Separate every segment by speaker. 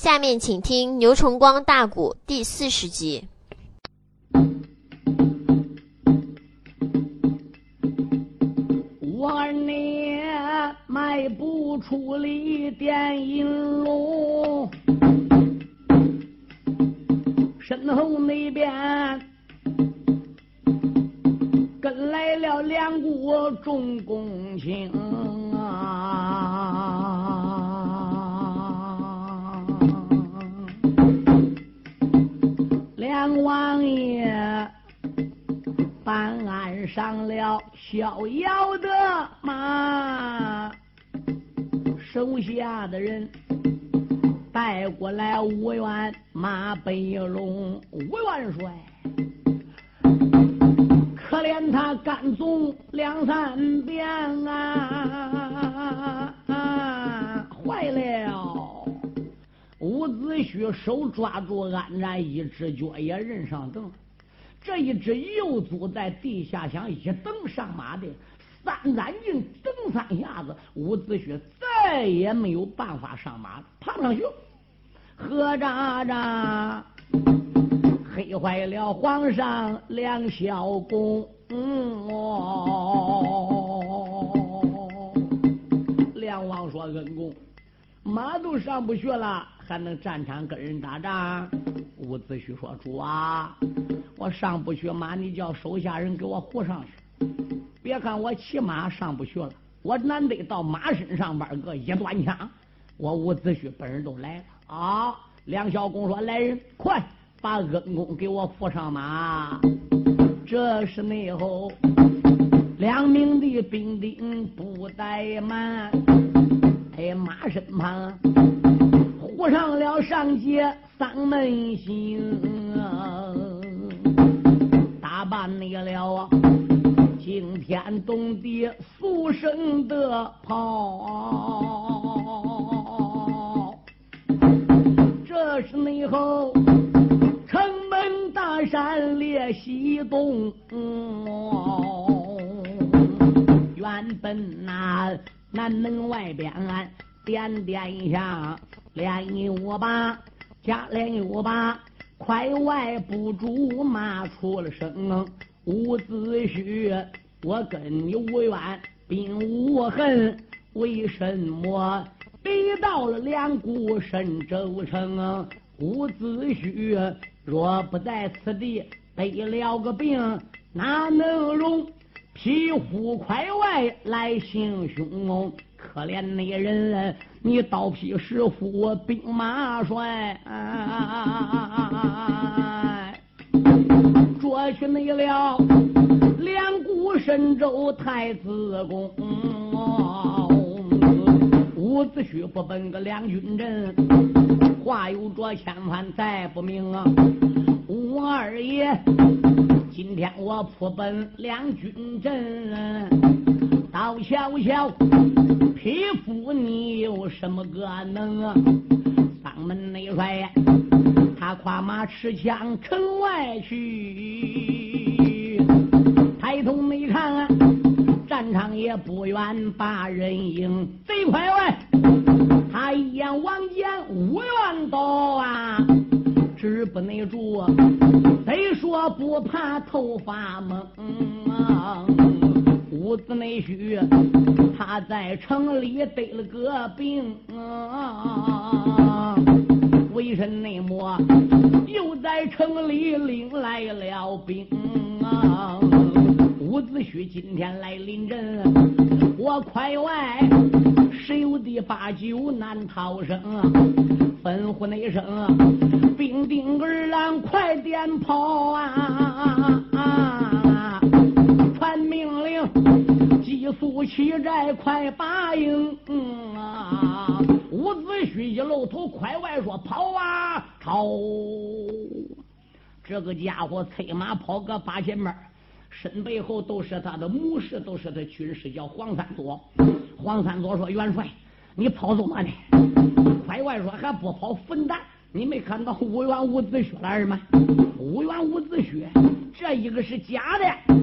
Speaker 1: 下面请听牛崇光大鼓第四十集。
Speaker 2: 我年迈不出里电银龙，身后那边跟来了两股重公卿啊，上了逍遥的马，手下的人带过来五员马背龙，五元帅，可怜他干总两三遍啊，坏了！伍子胥手抓住安然，一只脚也认上蹬。这一只右足在地下墙一蹬上马的三杆劲蹬三下子，伍子胥再也没有办法上马，爬不上去，喝喳喳，黑坏了皇上梁孝公。嗯哦，梁王说：“恩公，马都上不去了，还能战场跟人打仗？”伍子胥说：“主啊。”我上不去马，你叫手下人给我护上去。别看我骑马上不去了，我难得到马身上边个一端枪，我伍子胥本人都来了啊！梁孝公说：“来人，快把恩公给我扶上马。”这是内后两名的兵丁不怠慢，在马身旁护上了上街丧门星。打扮你了啊，惊天动地俗声的袍。这是内后城门大山列西东，原本那南门外边点点下，连又把加连又把。快外不住骂出了声，伍子胥，我跟你无冤并无恨，为什么逼到了两股神州城？伍子胥若不在此地得了个病，哪能容匹夫快外来行凶？可怜那人，你刀劈石斧，兵马帅，捉去你了两股神州太子宫。伍子胥不奔个两军阵，话有着千万再不明啊！吴二爷，今天我扑奔两军阵，刀瞧瞧。匹夫，你有什么个能啊？丧门内帅，他跨马持枪城外去。抬头没看啊，战场也不远把人影。贼快外，他一眼望见五元刀啊，止不内住。贼说不怕头发蒙啊。伍子内胥，他在城里得了个病，啊为甚内么又在城里领来了兵啊？伍子胥今天来临阵，我快外十有的八九难逃生，吩咐那声兵丁儿郎快点跑啊！啊令，急速起寨，快把营啊！伍子胥一露头，快外说：“跑啊，跑！”这个家伙催马跑个八千迈，身背后都是他的武士，都是他军师，叫黄三佐。黄三佐说：“元帅，你跑走嘛呢？”快外说：“还不跑，混蛋！你没看到五元伍子胥来吗？五元伍子胥，这一个是假的。”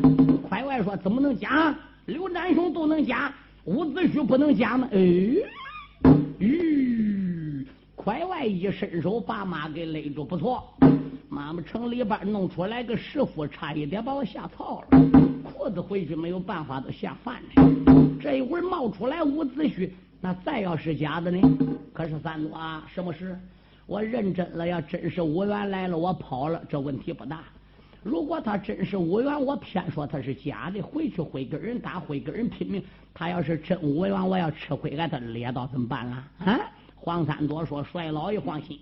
Speaker 2: 快外说：“怎么能假？刘南雄都能假，伍子胥不能假吗？”哎，吁，快外一伸手把马给勒住，不错，妈妈城里边弄出来个师傅，差一点把我吓操了，裤子回去没有办法都吓饭了。这一会儿冒出来伍子胥，那再要是假的呢？可是三多啊，什么事？我认真了，要真是武元来了，我跑了，这问题不大。如果他真是武元，我偏说他是假的，回去会跟人打，会跟人拼命。他要是真武元，我要吃亏，挨他咧到怎么办啊？啊！黄三多说：“帅老爷放心，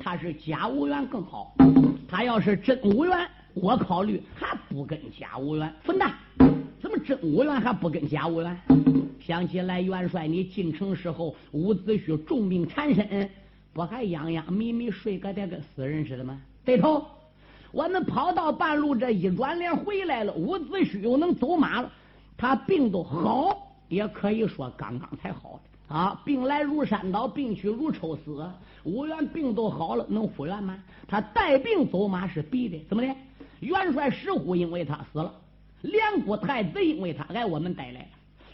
Speaker 2: 他是假武元更好。他要是真武元，我考虑还不跟假武元。混蛋，怎么真武元还不跟假武元？想起来元帅你进城时候，伍子胥重病缠身。”不还泱泱咪咪睡个得跟死人似的吗？对头，我们跑到半路，这一转脸回来了。伍子胥又能走马了，他病都好，也可以说刚刚才好啊！病来如山倒，病去如抽丝。伍元病都好了，能复原吗？他带病走马是必的，怎么的？元帅石虎因为他死了，连谷太子因为他挨我们带来。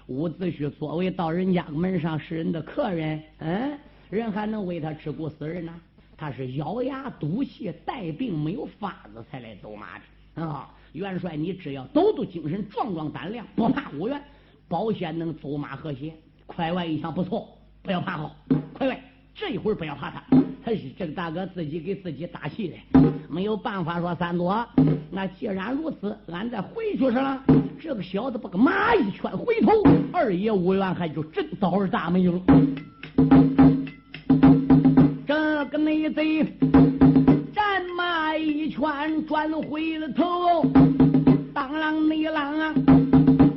Speaker 2: 伍子胥作为到人家门上是人的客人，嗯。人还能为他吃苦死人呢？他是咬牙赌气带病没有法子才来走马的啊！元帅，你只要抖抖精神，壮壮胆量，不怕五元，保险能走马和谐。快外一想不错，不要怕好。快外，这一会儿不要怕他，他是这个大哥自己给自己打气的，没有办法说三多。那既然如此，俺再回去是了。这个小子把个马一圈，回头二爷五元还就真倒了大霉了。战马一圈转回了头，当啷内啷，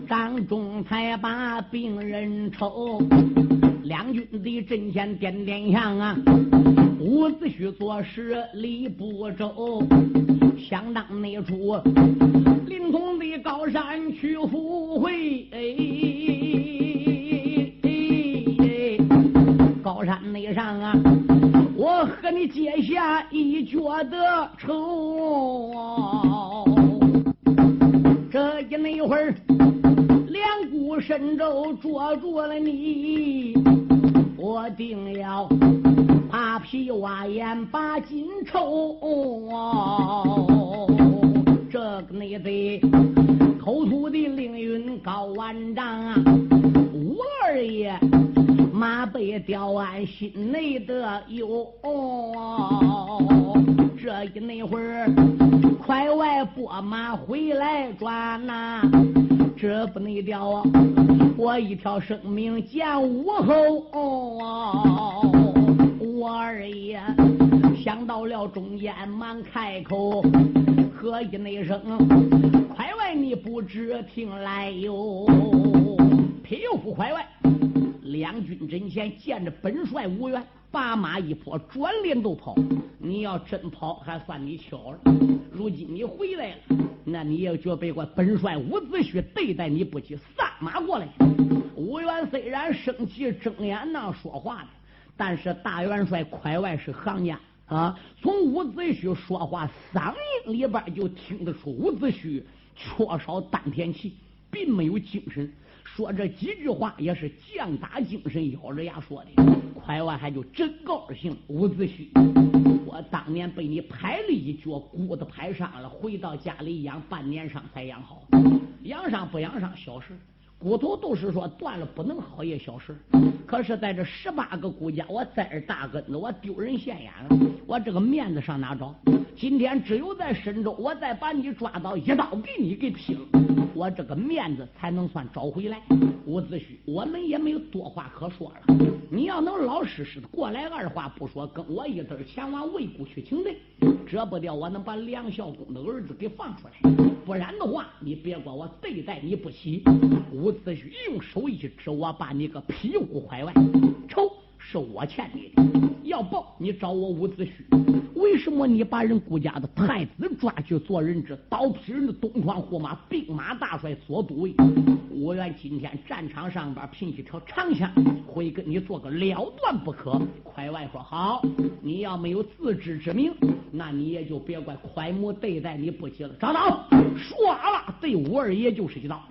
Speaker 2: 张忠才把病人抽，两军的阵前点点响啊，伍子胥做事理不周，相当那处灵通的高山去赴会，高山内上啊。我和你结下一绝的仇，这一那会儿，两股神州捉住了你，我定要扒皮挖眼把金抽。这个内贼口吐的凌云高万丈啊，五二爷。马背吊鞍，心内的忧。这一那会儿，快外拨马回来转呐，这不内调，我一条生命见武后。我二爷想到了中间，忙开口，喝一那声：“快外，你不知听来哟，匹夫快外。”两军阵前见着本帅无缘，把马一拨，转脸就跑。你要真跑，还算你巧了。如今你回来了，那你也觉别怪本帅伍子胥对待你不起，撒马过来。吴元虽然生气，睁眼那说话的，但是大元帅快外是行家啊，从伍子胥说话嗓音里边就听得出伍子胥缺少丹田气，并没有精神。说这几句话也是将打精神，咬着牙说的。快完还就真高兴，伍子胥，我当年被你拍了一脚，骨头拍伤了，回到家里养半年伤才养好，养伤不养伤小事。骨头都是说断了不能好也小事，可是在这十八个孤家，我栽着大根子，我丢人现眼了，我这个面子上哪找？今天只有在深州，我再把你抓到，一刀给你给劈了，我这个面子才能算找回来。伍子胥，我们也没有多话可说了，你要能老实实的过来，二话不说，跟我一对前往魏国去请罪，这不掉我能把梁孝公的儿子给放出来，不然的话，你别怪我对待你不起。伍子胥用手一指，我把你个屁股坏外，仇是我欠你的，要报你找我伍子胥。为什么你把人顾家的太子抓去做人质，刀劈人的东窗驸马兵马大帅左都尉？我愿今天战场上边拼一条长枪，会跟你做个了断不可。快外说好，你要没有自知之明，那你也就别怪快母对待你不起了。找到，唰了，对五二爷就是一刀。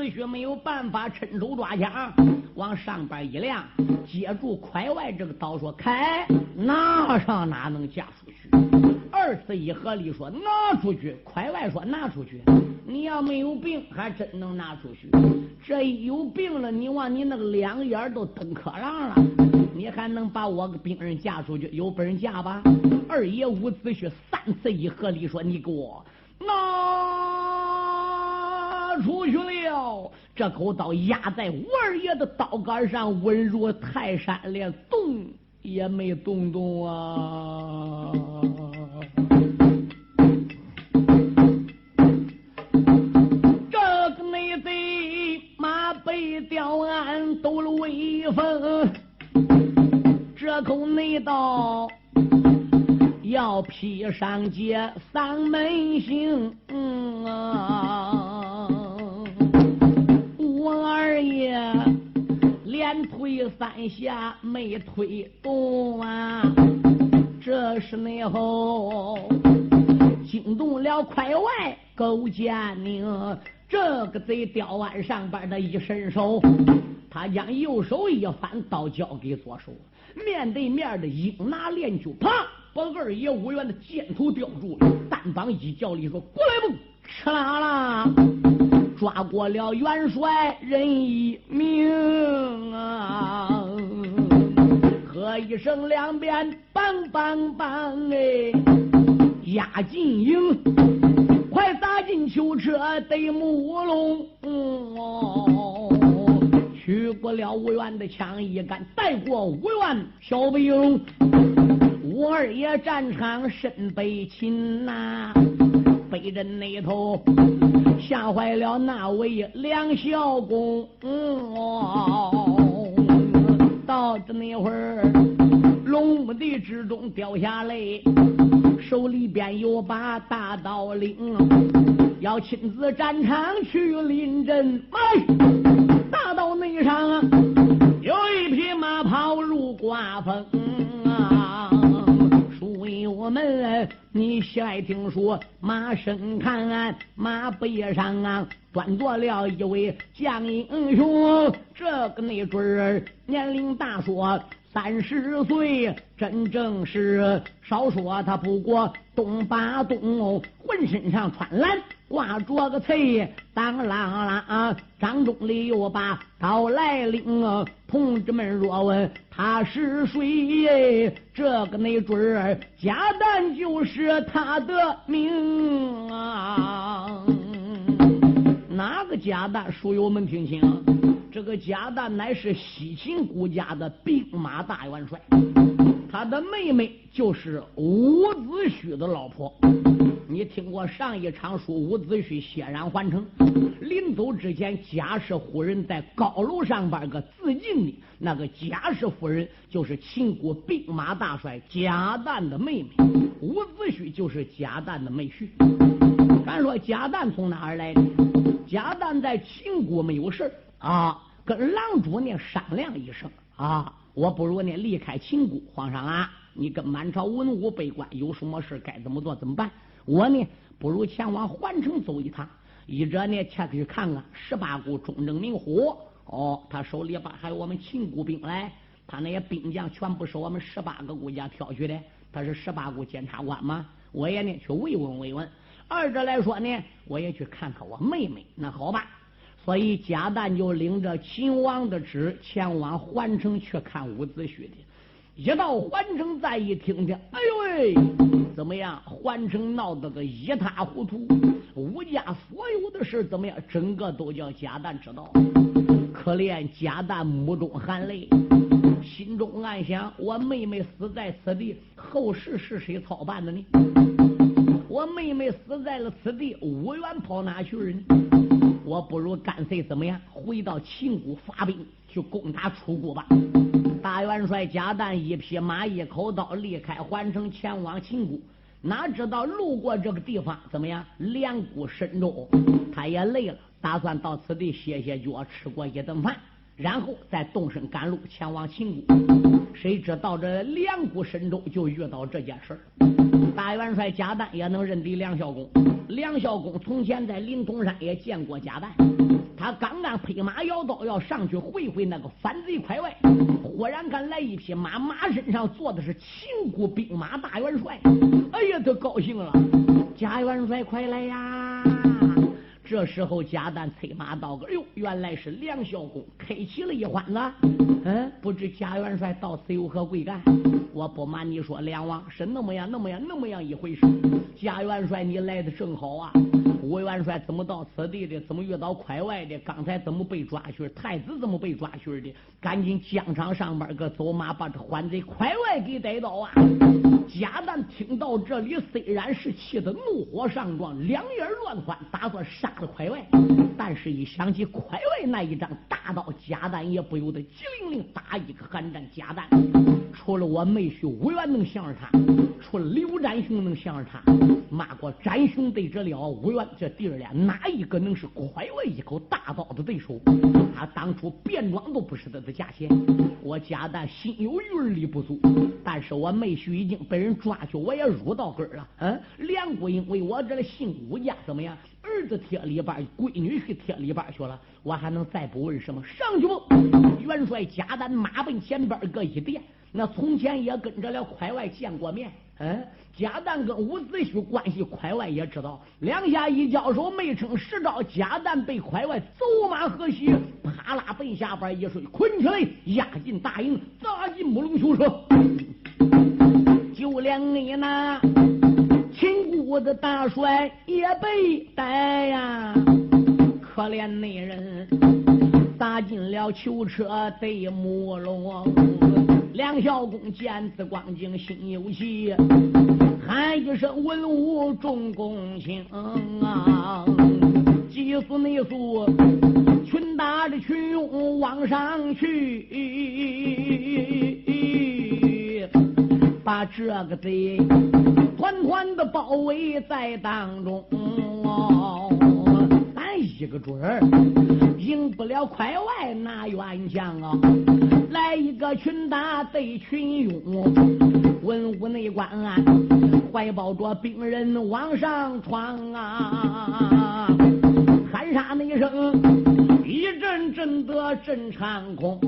Speaker 2: 子胥没有办法，趁手抓枪往上边一亮，接住快外这个刀说：“开，拿上哪能嫁出去？”二次一合力说：“拿出去。”快外说：“拿出去。”你要没有病，还真能拿出去。这一有病了，你往你那个两眼都瞪磕瓤了，你还能把我个病人嫁出去？有本事嫁吧！二爷伍子胥三次一合力说：“你给我拿出去了！”这口刀压在吴二爷的刀杆上，稳如泰山，连动也没动动啊！这个内贼马背吊鞍抖了威风，这口内刀要劈上街丧门星啊！二爷连推三下没推动啊！这时内后惊动了快外勾践宁。这个贼吊腕上边的一伸手，他将右手一翻，刀交给左手，面对面的应拿链就啪，把二爷五元的箭头吊住了，单膀一叫力说：“过来不！”吃啦啦，抓过了元帅任一命啊！喝一声两边梆梆梆哎，押进营。快打进囚车得木龙，取过了五元的枪一杆，带过五元小兵。吴二爷战场身背擒呐，北镇那头吓坏了那位梁孝公。到的那会儿，龙目地之中掉下来。手里边有把大刀领，要亲自战场去临阵。哎，大道内上有一匹马跑入刮风啊！属于我们，你喜爱听说马身看，马背上啊，端坐了一位将英雄。这个没准儿年龄大说。三十岁，真正是少说他不过东八东，浑身上穿蓝，挂着个翠，当啷啷，张忠礼又把刀来领，同志们若问他是谁，这个没准儿，贾蛋就是他的名啊！哪个贾旦？书友们听清。这个贾旦乃是西秦国家的兵马大元帅，他的妹妹就是伍子胥的老婆。你听过上一场书伍子胥血染环城，临走之前，贾氏夫人在高楼上边个自尽的那个贾氏夫人，就是秦国兵马大帅贾旦的妹妹。伍子胥就是贾旦的妹婿。咱说贾旦从哪儿来的？贾旦在秦国没有事啊，跟郎主呢商量一声啊，我不如呢离开秦国，皇上啊，你跟满朝文武百官有什么事该怎么做怎么办？我呢不如前往环城走一趟，一者呢前去看看十八国忠正明虎哦，他手里边还有我们秦国兵来，他那些兵将全部是我们十八个国家挑选的，他是十八股检察官嘛，我也呢去慰问慰问。二者来说呢，我也去看看我妹妹，那好吧。所以贾旦就领着秦王的旨前往环城去看伍子胥的。一到环城，再一听听，哎呦喂，怎么样？环城闹得个一塌糊涂，吴家所有的事怎么样？整个都叫贾旦知道。可怜贾旦目中含泪，心中暗想：我妹妹死在此地，后事是谁操办的呢？我妹妹死在了此地，无缘跑哪去了？我不如干脆怎么样？回到秦国发兵去攻打楚国吧。大元帅贾旦一匹马一口刀离开环城前往秦国，哪知道路过这个地方怎么样？两股深州，他也累了，打算到此地歇歇脚，吃过一顿饭，然后再动身赶路前往秦国。谁知道这两股深州就遇到这件事大元帅贾旦也能认得梁孝公。梁孝公从前在临潼山也见过贾旦，他刚刚配马摇刀要上去会会那个反贼快外，忽然赶来一匹马，马身上坐的是秦国兵马大元帅。哎呀，他高兴了，贾元帅快来呀！这时候贾丹催马到个，哎呦，原来是梁孝公开启了一欢子。嗯，不知贾元帅到此有何贵干？我不瞒你说，梁王是那么样，那么样，那么样一回事。贾元帅，你来的正好啊！吴元帅怎么到此地的？怎么遇到快外的？刚才怎么被抓去？太子怎么被抓去的？赶紧疆场上边个走马，把这欢贼快外给逮到啊！贾旦听到这里，虽然是气得怒火上撞，两眼乱翻，打算杀了快外，但是一想起快外那一张大刀，贾旦也不由得机灵灵打一个寒战。贾旦，除了我妹婿吴元能向着他，除了刘占雄能向着他，骂过占雄对着了吴元这弟儿俩，哪一个能是快外一口大刀的对手？他当初变装都不是他的价钱。我贾旦心有余而力不足，但是我妹婿已经被人抓去，我也入到根了。嗯，梁国英为我这里姓吴家怎么样？儿子贴里边，闺女去贴里边去了，我还能再不问什么？上去不？元帅贾旦马奔前边个一点，那从前也跟着了快外见过面。嗯，贾旦跟伍子胥关系，快外也知道。两下一交手，没成十招，贾旦被快外走马河西，啪啦奔下边一睡，捆起来压进大营，砸进木龙囚车。就连你那秦国的大帅也被逮呀，可怜那人砸进了囚车对木龙。梁孝公见此光景心有喜，喊一声文武重公卿啊！急速内速，群打的群勇往上去，把这个贼团团的包围在当中。咱一个准儿赢不了快外那冤将啊！来一个群打对群勇，文武内官啊怀抱着兵人往上闯啊！喊杀那一声，一阵阵的震长空。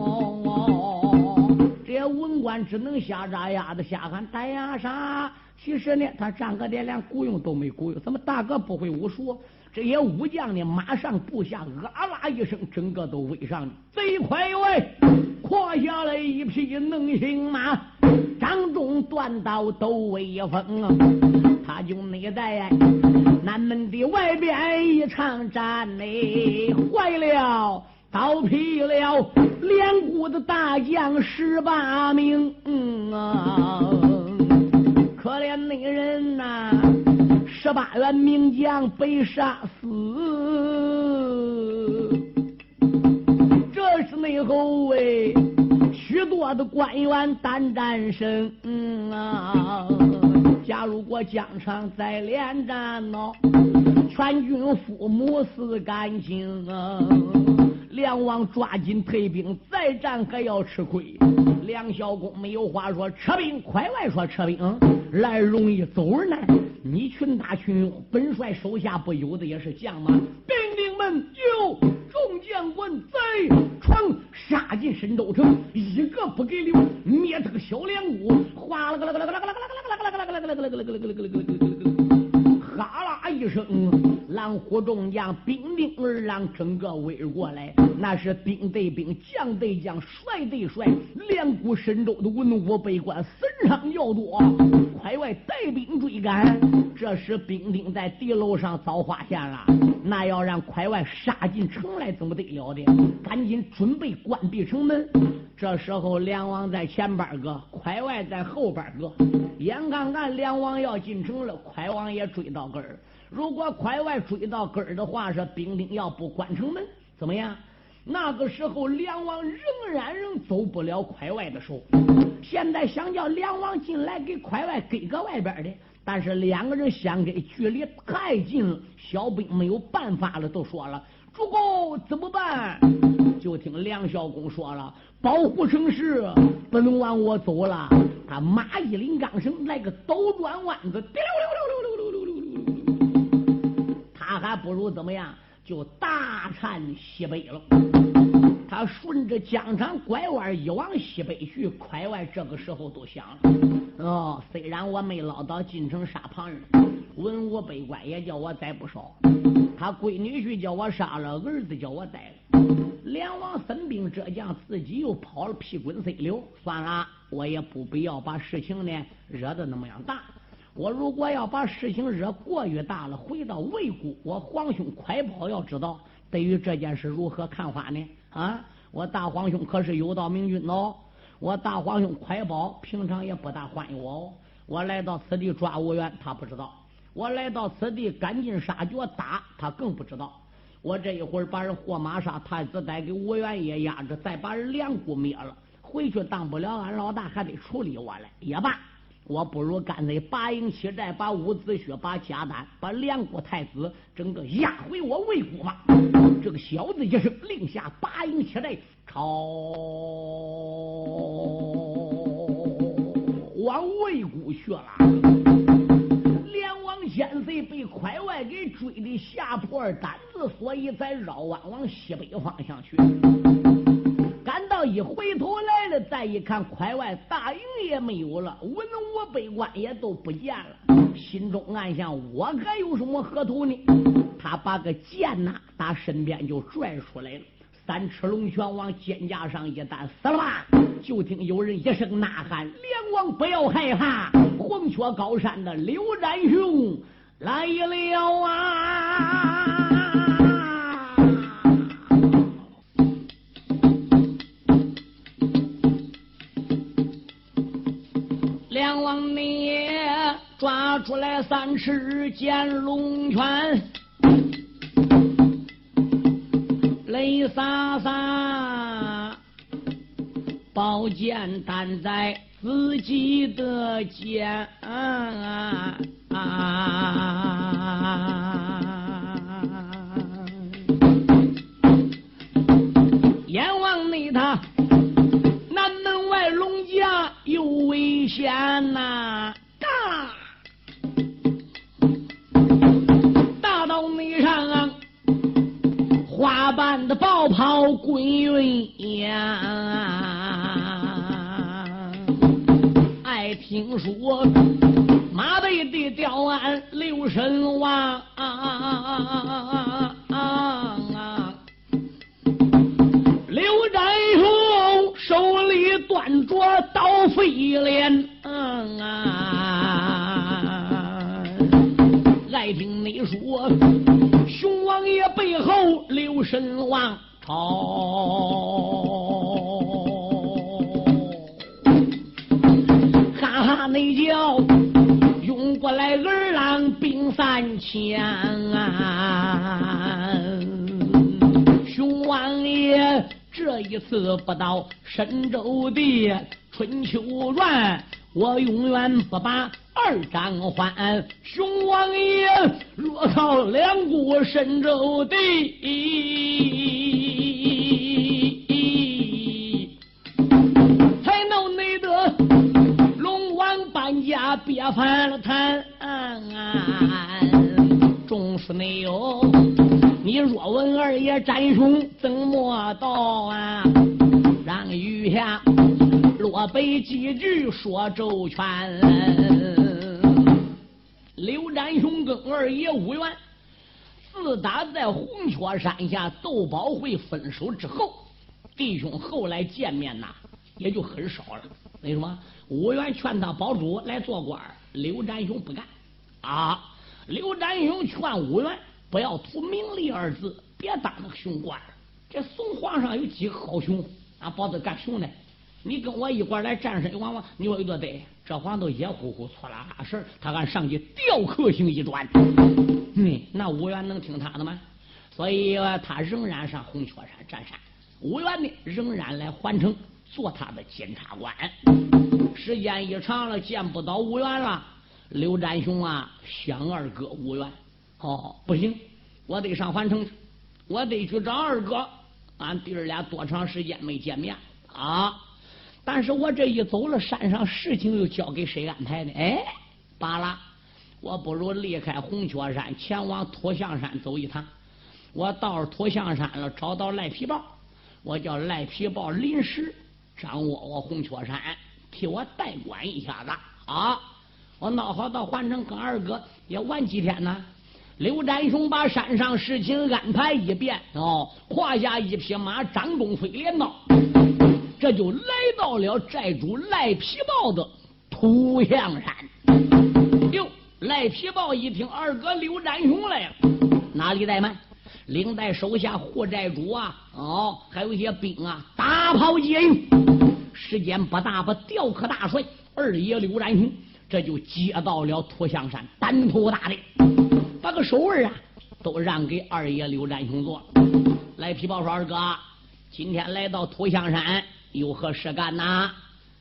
Speaker 2: 这文官只能瞎眨呀的瞎喊打呀杀。其实呢，他张个连连雇佣都没雇佣，怎么大哥不会武术？这些武将呢，马上部下啊啦一声，整个都围上了贼快喂，胯下来一匹能行马，掌中断刀都威风啊，他就内在南门的外边一场战内，坏了，倒劈了连谷的大将十八名，嗯啊，可怜那人呐。十八员名将被杀死，这是内后卫许多的官员胆战声啊！假如果疆场再连战呢，全军覆没死干净啊！梁王抓紧退兵，再战还要吃亏。梁孝公没有话说，撤兵。快外说撤兵，来容易走而难。你群打群勇，本帅手下不有的也是将吗？兵丁们，有众将官在闯，杀进神州城，一个不给留，灭他个小连姑！哗啦啦啦啦啦啦啦啦啦啦咯咯咯咯咯咯咯咯哈啦一声，狼虎众将兵丁二郎整个围过来，那是兵对兵，将对将，帅对帅，两股神州的文武百官，身上要多，快外带兵追赶。这时兵丁在敌楼上早发现了，那要让快外杀进城来，怎么得了的？赶紧准备关闭城门。这时候梁王在前边个，快外在后边个，眼看看梁王要进城了，快王也追到根儿。如果快外追到根儿的话，是兵丁要不关城门，怎么样？那个时候梁王仍然仍走不了快外的手。现在想叫梁王进来给快外给个外边的，但是两个人相隔距离太近了，小兵没有办法了，都说了。主公怎么办？就听梁孝公说了：“保护城市，本王我走了。”他马一拎钢绳，来个兜转弯子，溜溜溜溜溜。还不如怎么样？就大颤西北了。他顺着江场拐弯一往西北去，快外这个时候都想了。哦，虽然我没捞到进城杀旁人，文武百官也叫我宰不少。他闺女婿叫我杀了，儿子叫我宰了。两王分兵折将，自己又跑了，屁滚碎流。算了，我也不必要把事情呢惹得那么样大。我如果要把事情惹过于大了，回到魏国，我皇兄快跑要知道，对于这件事如何看法呢？啊，我大皇兄可是有道明君哦。我大皇兄快跑平常也不大欢迎我哦。我来到此地抓吴元，他不知道；我来到此地赶尽杀绝打他，更不知道。我这一会儿把人霍马杀太子带给吴元也压着，再把人梁姑灭了，回去当不了俺老大，还得处理我来也罢。我不如干脆八营弃寨，把伍子胥、把贾丹、把梁国太子整个押回我魏国嘛。这个小子一声令下，八营弃寨，朝往魏国去了。梁王千岁被快外给追的吓破胆子，所以才绕弯往西北方向去。一回头来了，再一看，快外大营也没有了，文武百官也都不见了，心中暗想：我还有什么喝头呢？他把个剑呐打身边就拽出来了，三尺龙泉往肩胛上一担，死了吧！就听有人一声呐喊：“梁王不要害怕，黄雀高山的刘占雄来了啊！”出来三尺见龙泉，泪洒洒，宝剑担在自己的肩。啊云呀！爱听说马背的吊鞍刘神王。刘占雄手里端着刀飞镰，爱听你说，熊王爷背后留神王朝，哈哈，那叫涌过来二郎兵三千，熊王爷。这一次不到神州的春秋乱，我永远不把二张还。熊王爷若靠两国神州地，才能内得龙王搬家，别翻了坛。纵使没有。你若问二爷战雄怎么到啊？让余下落北几句说周全。刘占雄跟二爷武元，自打在红雀山下斗宝会分手之后，弟兄后来见面呐也就很少了。为什么？武元劝他保主来做官，刘占雄不干啊。刘占雄劝武元。不要图名利二字，别当那个熊官。这宋皇上有几个好熊，俺保他干熊呢？你跟我一块来战胜王王，你说有多对？这皇都野乎乎错啦啦事他敢上去雕刻性一转，嗯，那五元能听他的吗？所以他仍然上红雀山占山。五元呢，仍然来环城做他的监察官。时间一长了，见不到五元了。刘占雄啊，想二哥五元。哦，不行，我得上环城去，我得去找二哥。俺弟儿俩多长时间没见面啊？但是我这一走了，山上事情又交给谁安排呢？哎，罢了，我不如离开红雀山，前往托象山走一趟。我到土象山了，找到赖皮豹，我叫赖皮豹临时掌握我红雀山，替我代管一下子啊！我闹好到环城跟二哥也玩几天呢。刘占雄把山上事情安排一遍哦，胯下一匹马，张东飞连道，这就来到了寨主赖皮豹的土象山。哟，赖皮豹一听二哥刘占雄来了，哪里怠慢？领带手下护寨主啊，哦，还有一些兵啊，大炮接应。时间不大，把雕刻大帅二爷刘占雄这就接到了土象山，单头大的，把个手腕啊都让给二爷刘占雄做。赖皮豹说：“二哥，今天来到土象山，有何事干呐？”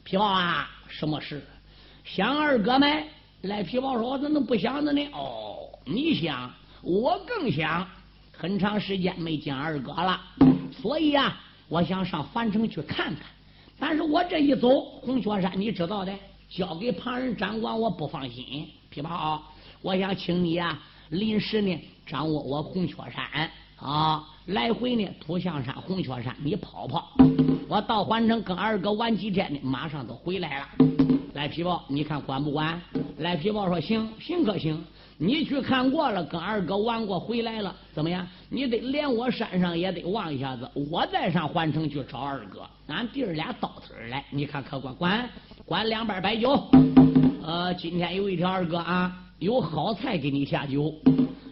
Speaker 2: 皮豹啊，什么事？想二哥没？来皮豹说：“我怎么不想着呢？”哦，你想，我更想。很长时间没见二哥了，所以啊，我想上樊城去看看。但是我这一走，红雀山你知道的，交给旁人掌管我不放心。皮袍，我想请你呀，临时呢掌握我红雀山啊，来回呢土象山、红雀山，你跑跑。我到环城跟二哥玩几天呢，马上都回来了。赖皮豹，你看管不管？赖皮豹说行，行可行。你去看过了，跟二哥玩过，回来了，怎么样？你得连我山上也得望一下子，我再上环城去找二哥，俺弟儿俩倒腿来，你看可管管管两杯白酒。呃，今天有一条二哥啊，有好菜给你下酒。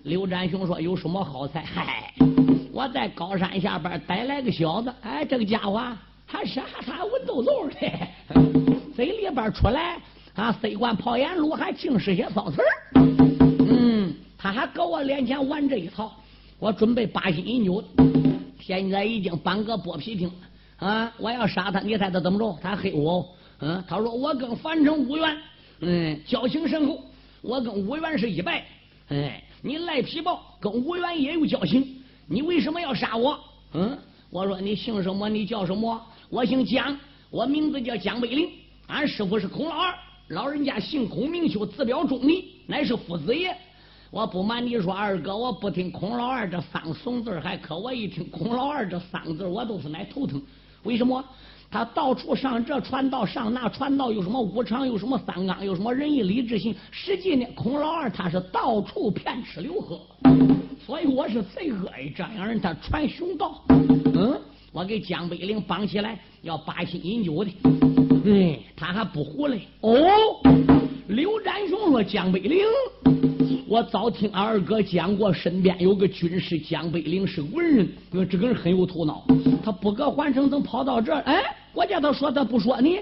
Speaker 2: 刘占雄说有什么好菜？嗨，我在高山下边逮来个小子，哎，这个家伙还傻傻文绉绉的，嘴里边出来啊塞罐泡盐卤，还净是些骚词儿。他还搁我脸前玩这一套，我准备八心一扭，现在已经搬个剥皮厅啊！我要杀他，你猜他怎么着？他黑我，嗯，他说我跟樊城五元，嗯，交情深厚，我跟吴元是一拜，哎，你赖皮豹跟吴元也有交情，你为什么要杀我？嗯，我说你姓什么？你叫什么？我姓蒋，我名字叫蒋北林，俺师傅是孔老二，老人家姓孔名修，字表忠义，乃是夫子爷。我不瞒你说，二哥，我不听孔老二这三怂字还可；我一听孔老二这三个字，我都是来头疼。为什么？他到处上这传道，上那传道，有什么五常，有什么三纲，有什么仁义礼智信。实际呢，孔老二他是到处骗吃留喝，所以我是最恶意这样人。他传凶道，嗯，我给江北岭绑起来，要八心饮酒的，嗯，他还不胡嘞。哦，刘占雄说江北岭。我早听二哥讲过，身边有个军师江北岭是文人，这个人很有头脑。他不搁环城，怎跑到这儿？哎，我叫他说，他不说呢。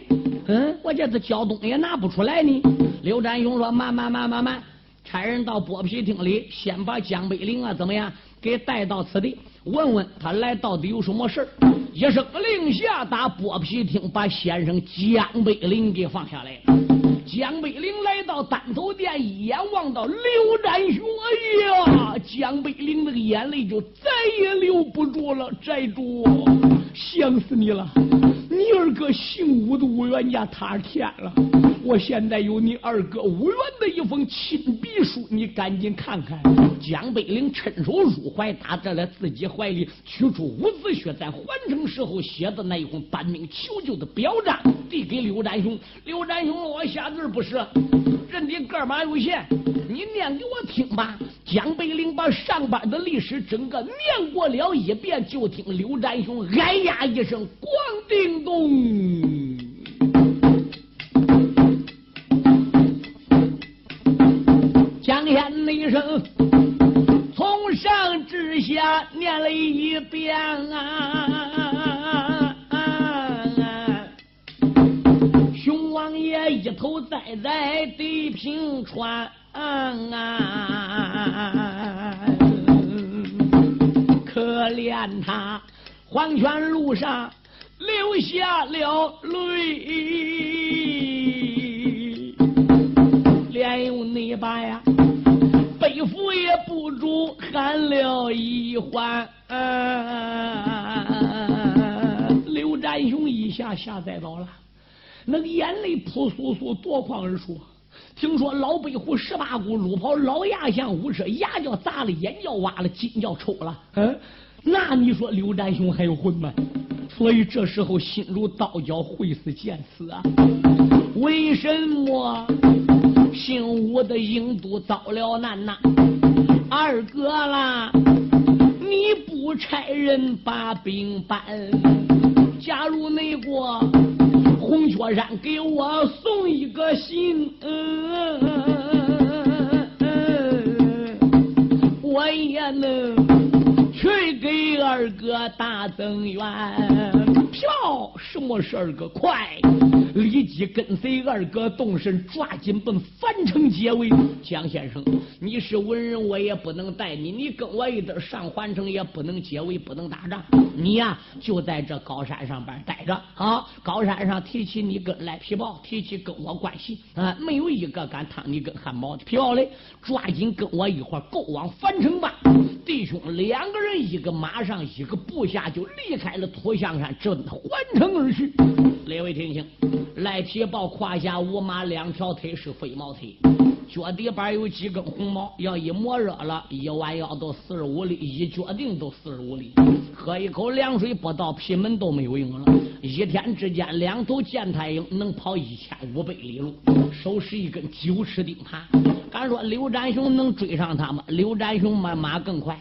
Speaker 2: 嗯，我叫他交东西拿不出来呢。刘占雄说：“慢慢慢慢慢，差人到剥皮厅里，先把江北岭啊怎么样给带到此地，问问他来到底有什么事儿一声令下，打剥皮厅把先生江北岭给放下来了。江北岭来到丹头店，一眼望到刘占雄，哎呀！江北岭那个眼泪就再也留不住了。寨主，想死你了！二哥姓吴的武元家塌天了。我现在有你二哥吴元的一封亲笔书，你赶紧看看。江北岭趁手入怀，打在了自己怀里，取出伍子雪在还城时候写的那一封搬命求救的表彰，递给刘占雄。刘占雄，我下字不是，人的个码有限，你念给我听吧。江北岭把上班的历史整个念过了一遍，就听刘占雄哎呀一声，咣叮咚。江天那声，从上至下念了一遍啊！一头栽在地平川啊！可怜他黄泉路上流下了泪，连用泥巴呀。背负也不住喊了一唤，刘占雄一下下栽倒了，那个眼泪扑簌簌夺眶而出。听说老北虎十八股路跑老牙像五车，牙叫砸了，眼叫挖了，筋叫抽了。嗯，那你说刘占雄还有魂吗？所以这时候心如刀绞，会死见死啊！为什么姓吴的英都遭了难呐？二哥啦，你不差人把兵搬？假如那个红雀山给我送一个信，我也能去给二哥打增援。票，什么事二哥？快！立即跟随二哥动身，抓紧奔樊城结尾。江先生，你是文人，我也不能带你。你跟我一对上樊城，也不能结尾，不能打仗。你呀，就在这高山上边待着啊！高山上提起你跟赖皮豹，提起跟我关系啊，没有一个敢趟你跟汉堡的皮豹嘞。抓紧跟我一块够往樊城吧，兄两个人，一个马上，一个部下，就离开了土象山，奔环城而去。列位听清。赖铁豹胯下五马，两条腿是飞毛腿，脚底板有几根红毛。要一磨热了，一弯腰都四十五里，一脚定都四十五里。喝一口凉水，不到皮门都没有用了。一天之间，两头见太阳能跑一千五百里路，手持一根九尺钉耙。敢说刘占雄能追上他吗？刘占雄马马更快，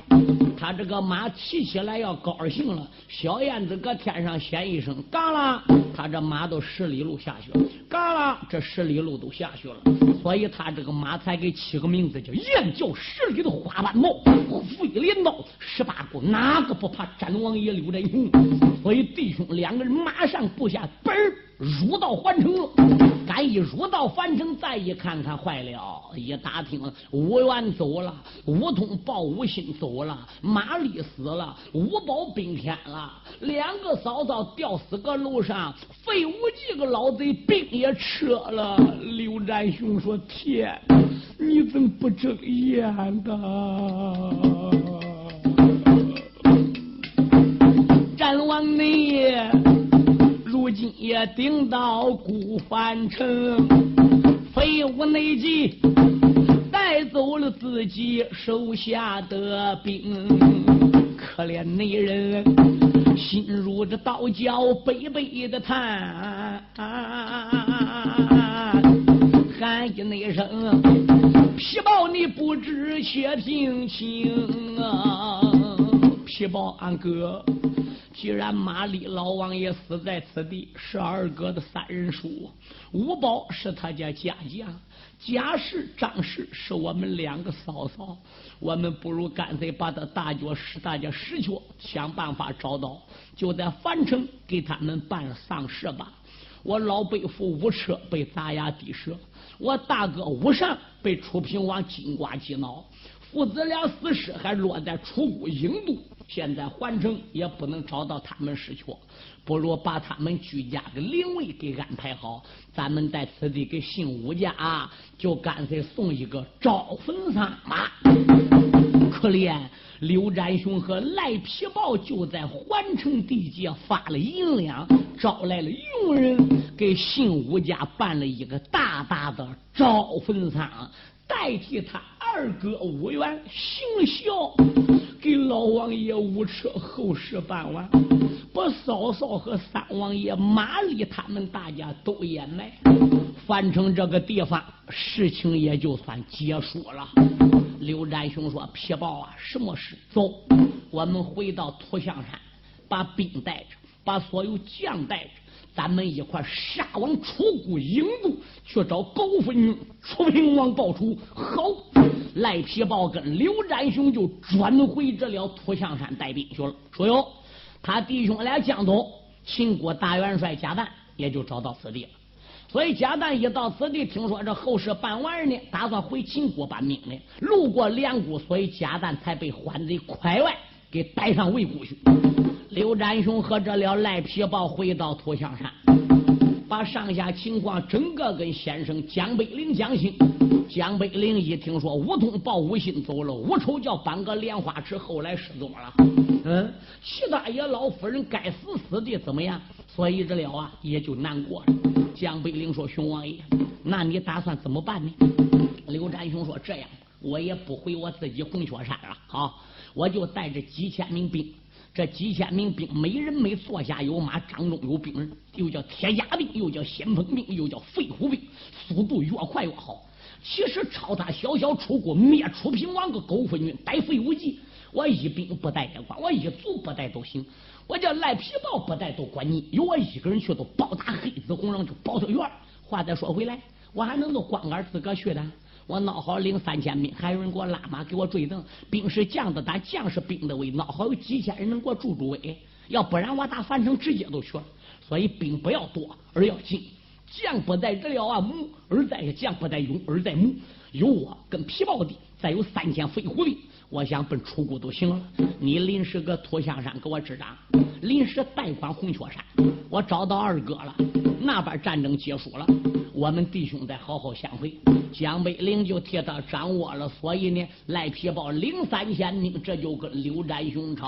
Speaker 2: 他这个马骑起来要高兴了。小燕子搁天上喊一声“嘎啦”，他这马都十里路下去了。嘎啦，这十里路都下去了。所以他这个马才给起个名字叫“燕叫十里的花斑毛，飞镰刀十八股，哪个不怕战王爷刘占雄？”所以弟兄两个人马上布下奔儿。入到环城了，赶一入到环城，再一看看，坏了！一打听，吴元走了，吴通报吴信走了，马丽死了，吴宝兵天了，两个嫂嫂吊死个路上，费无忌个老贼兵也撤了。刘占雄说：“天，你怎么不睁眼的？”战王你。如今也顶到孤凡城，废物内急，带走了自己手下的兵，可怜那人心如这刀绞，悲悲的叹，喊一那声皮包，你不知且听清啊，皮包俺哥。既然马丽老王爷死在此地，是二哥的三人叔，五宝是他家家将，贾氏、张氏是我们两个嫂嫂，我们不如干脆把他大脚使大家使去，想办法找到，就在樊城给他们办丧事吧。我老伯父吴车被砸牙地折，我大哥吴尚被楚平王金瓜击脑，父子俩死尸还落在楚国郢都。现在环城也不能找到他们尸壳，不如把他们居家的灵位给安排好，咱们在此地给姓吴家啊就干脆送一个招魂丧吧。可怜刘占雄和赖皮豹就在环城地界发了银两，招来了佣人，给姓吴家办了一个大大的招魂丧，代替他二哥吴元行孝。给老王爷五车后事办完，把嫂嫂和三王爷马丽他们大家都掩埋，樊城这个地方事情也就算结束了。刘占雄说：“皮豹啊，什么事？走，我们回到土象山，把兵带着，把所有将带着。”咱们一块杀往楚国郢都去找高分楚平王报仇。好，赖皮豹跟刘占雄就转回这了土象山带兵去了。说哟，他弟兄俩江东秦国大元帅贾诞也就找到此地了。所以贾诞一到此地，听说这后事办完呢，打算回秦国办命令。路过连谷，所以贾诞才被欢贼快外给带上魏国去。刘占雄和这了赖皮豹回到土象山，把上下情况整个跟先生江北岭讲清。江北岭一听说吴通报吴信走了，吴丑叫搬个莲花池，后来失踪了。嗯，齐大爷老夫人该死死的怎么样？所以这了啊，也就难过了。江北岭说：“熊王爷，那你打算怎么办呢？”刘占雄说：“这样，我也不回我自己红雀山了，好，我就带着几千名兵。这几千名兵，每人每坐下有马，掌中有兵刃，又叫铁甲兵，又叫先锋兵，又叫飞虎兵，速度越快越好。其实抄他小小出国灭楚平王个狗粪军，带废无忌，我一兵不带也管，我一卒不带都行。”我叫赖皮豹不带都管你，有我一个人去都包打黑子红人就包他远。话再说回来，我还能够光杆自个去的。我孬好领三千兵，还有人给我拉马给我追赠。兵是将的打，将是兵的威。孬好有几千人能给我助助威，要不然我打樊城直接都去了。所以兵不要多，而要精。将不在人了啊，母而在将不在勇而在母。有我跟皮豹的，再有三千飞虎兵。我想奔出谷都行了，你临时搁土香山给我支掌，临时代款红雀山。我找到二哥了，那边战争结束了，我们弟兄得好好相会。江北灵就替他掌握了，所以呢，赖皮豹零三千兵，这就跟刘占雄吵。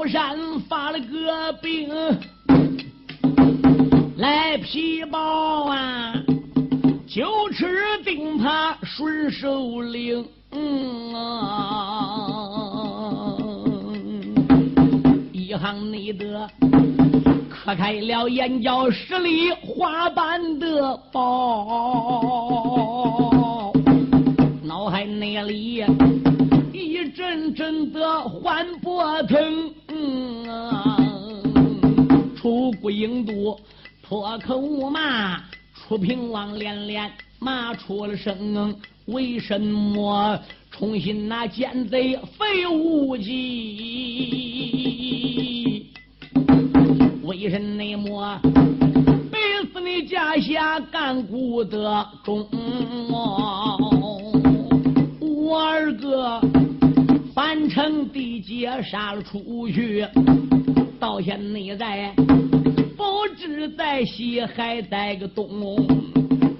Speaker 2: 高山发了个病，来皮包啊，就吃定他顺手领。一行内的磕开了眼角十里花瓣的包，脑海内里一。阵阵的缓波疼，出谷营都破口骂，出平王连连骂出了声。为什么重新那奸贼废无忌？为什么背死你家下干谷的忠？我二哥。满城地界杀了出去，到现在不知在西还在个东。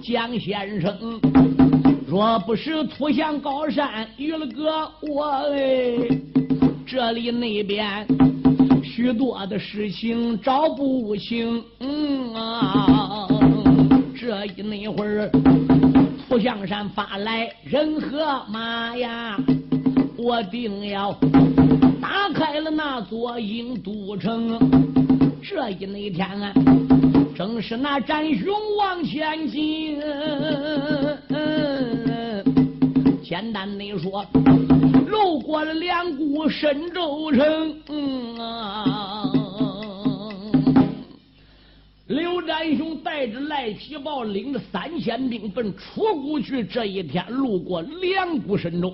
Speaker 2: 江先生，若不是图向高山遇了个我哎，这里那边许多的事情找不清。嗯啊，这一那会儿，图向山发来人和马呀。我定要打开了那座印都城。这一那天啊，正是那战雄往前进。简单的说，路过了两股神州城。嗯刘占雄带着赖皮豹，领着三千兵奔楚谷去。这一天路过两股神州。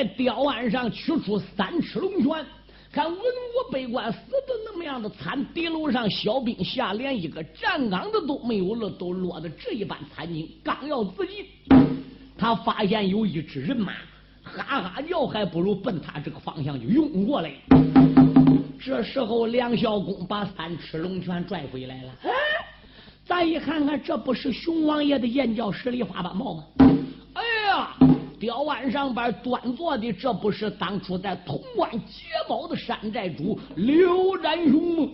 Speaker 2: 王在吊岸上取出三尺龙泉，看文武百官死的那么样的惨，敌楼上小兵下连一个站岗的都没有了，都落得这一般惨境。刚要自尽，他发现有一支人马哈哈叫，还不如奔他这个方向就涌过来。这时候梁孝公把三尺龙泉拽回来了。哎，咱一看看，这不是熊王爷的燕叫十里花斑豹吗？哎呀！吊湾上边端坐的，这不是当初在潼关劫宝的山寨主刘占雄吗？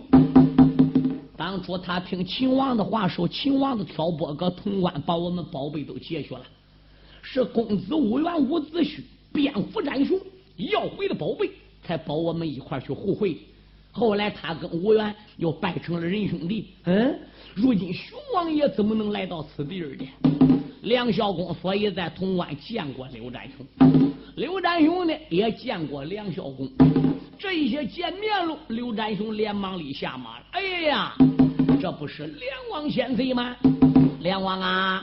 Speaker 2: 当初他听秦王的话，受秦王的挑拨，搁潼关把我们宝贝都劫去了。是公子无缘无子胥蝙蝠占雄要回的宝贝，才保我们一块去互惠。后来他跟吴元又拜成了仁兄弟。嗯，如今熊王爷怎么能来到此地儿呢？梁孝公所以在潼关见过刘占雄，刘占雄呢也见过梁孝公。这一些见面了，刘占雄连忙立下马。哎呀，这不是梁王先妃吗？梁王啊，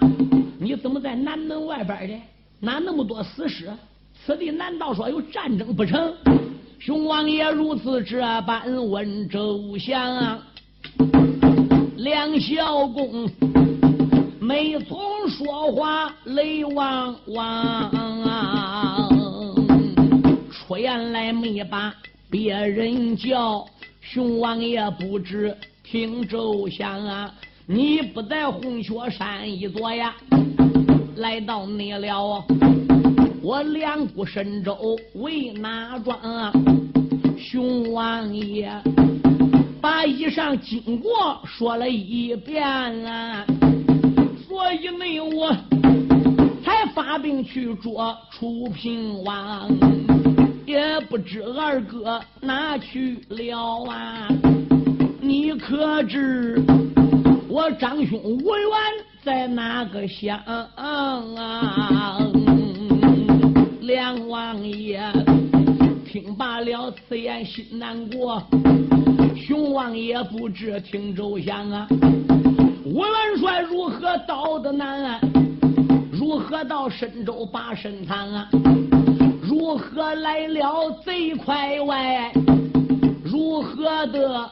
Speaker 2: 你怎么在南门外边的？哪那么多死尸？此地难道说有战争不成？熊王爷如此这般问周详，梁孝公。没从说话泪汪汪，出言来没把别人叫，熊王爷不知听周详啊，你不在红雀山一座呀，来到你了，我两股神州为哪桩？熊王爷把以上经过说了一遍啊，所以呢我才发兵去捉楚平王，也不知二哥哪去了啊？你可知我长兄无缘在哪个乡啊？梁王爷听罢了此言，心难过。熊王爷不知听周详啊，吴元帅如何到的南岸？如何到深州把身藏啊？如何来了贼快外？如何的？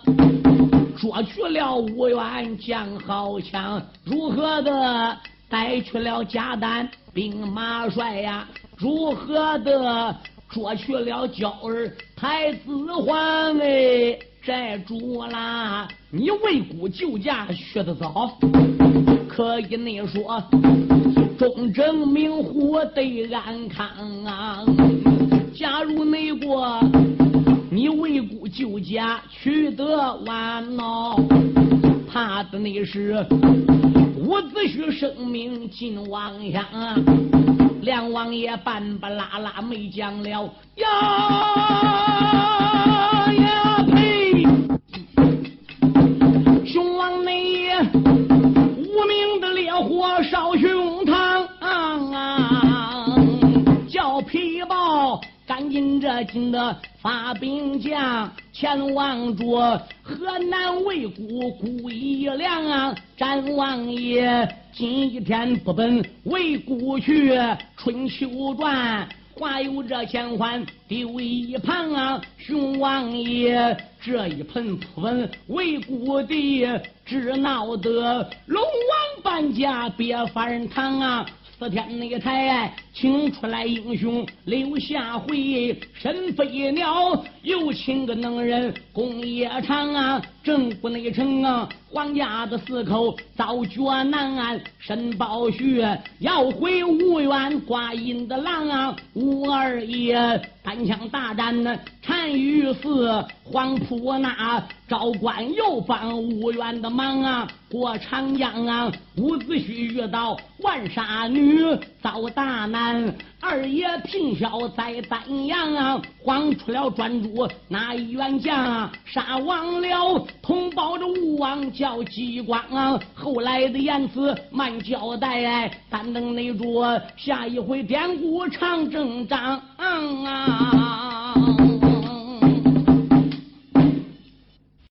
Speaker 2: 捉去了五元将豪强，如何的带去了贾丹兵马帅呀？如何的捉去了娇儿太子还？哎，寨主啦，你为国救驾学得早，可以你说忠正明虎对安康啊？假如那过。你为国救家取得完闹，怕的那是伍子胥生命尽亡乡。梁王爷半半拉拉没讲了呀呀呸！熊王爷无名的烈火烧胸膛啊，叫皮包。赶紧着紧的发兵将，前往着河南魏国故一良啊！战王爷今一天不奔魏国去，春秋传话有这前欢丢一旁啊！熊王爷这一盆扑奔魏国的，只闹得龙王搬家别翻堂啊！四天那台，请出来英雄留下回，神飞鸟又请个能人攻夜长啊，正不内城啊，皇家的四口遭绝难，申报血要回无缘挂印的狼啊，吴二爷单枪大战呢，单于寺黄埔那赵官又帮吴元的忙啊，过长江啊，伍子胥遇到万杀女。遭大难，二爷平萧在丹阳啊，慌出了专诸那一员将，杀亡了同胞的吴王叫姬光啊。后来的言辞慢交代，但等那着下一回典故长征章啊。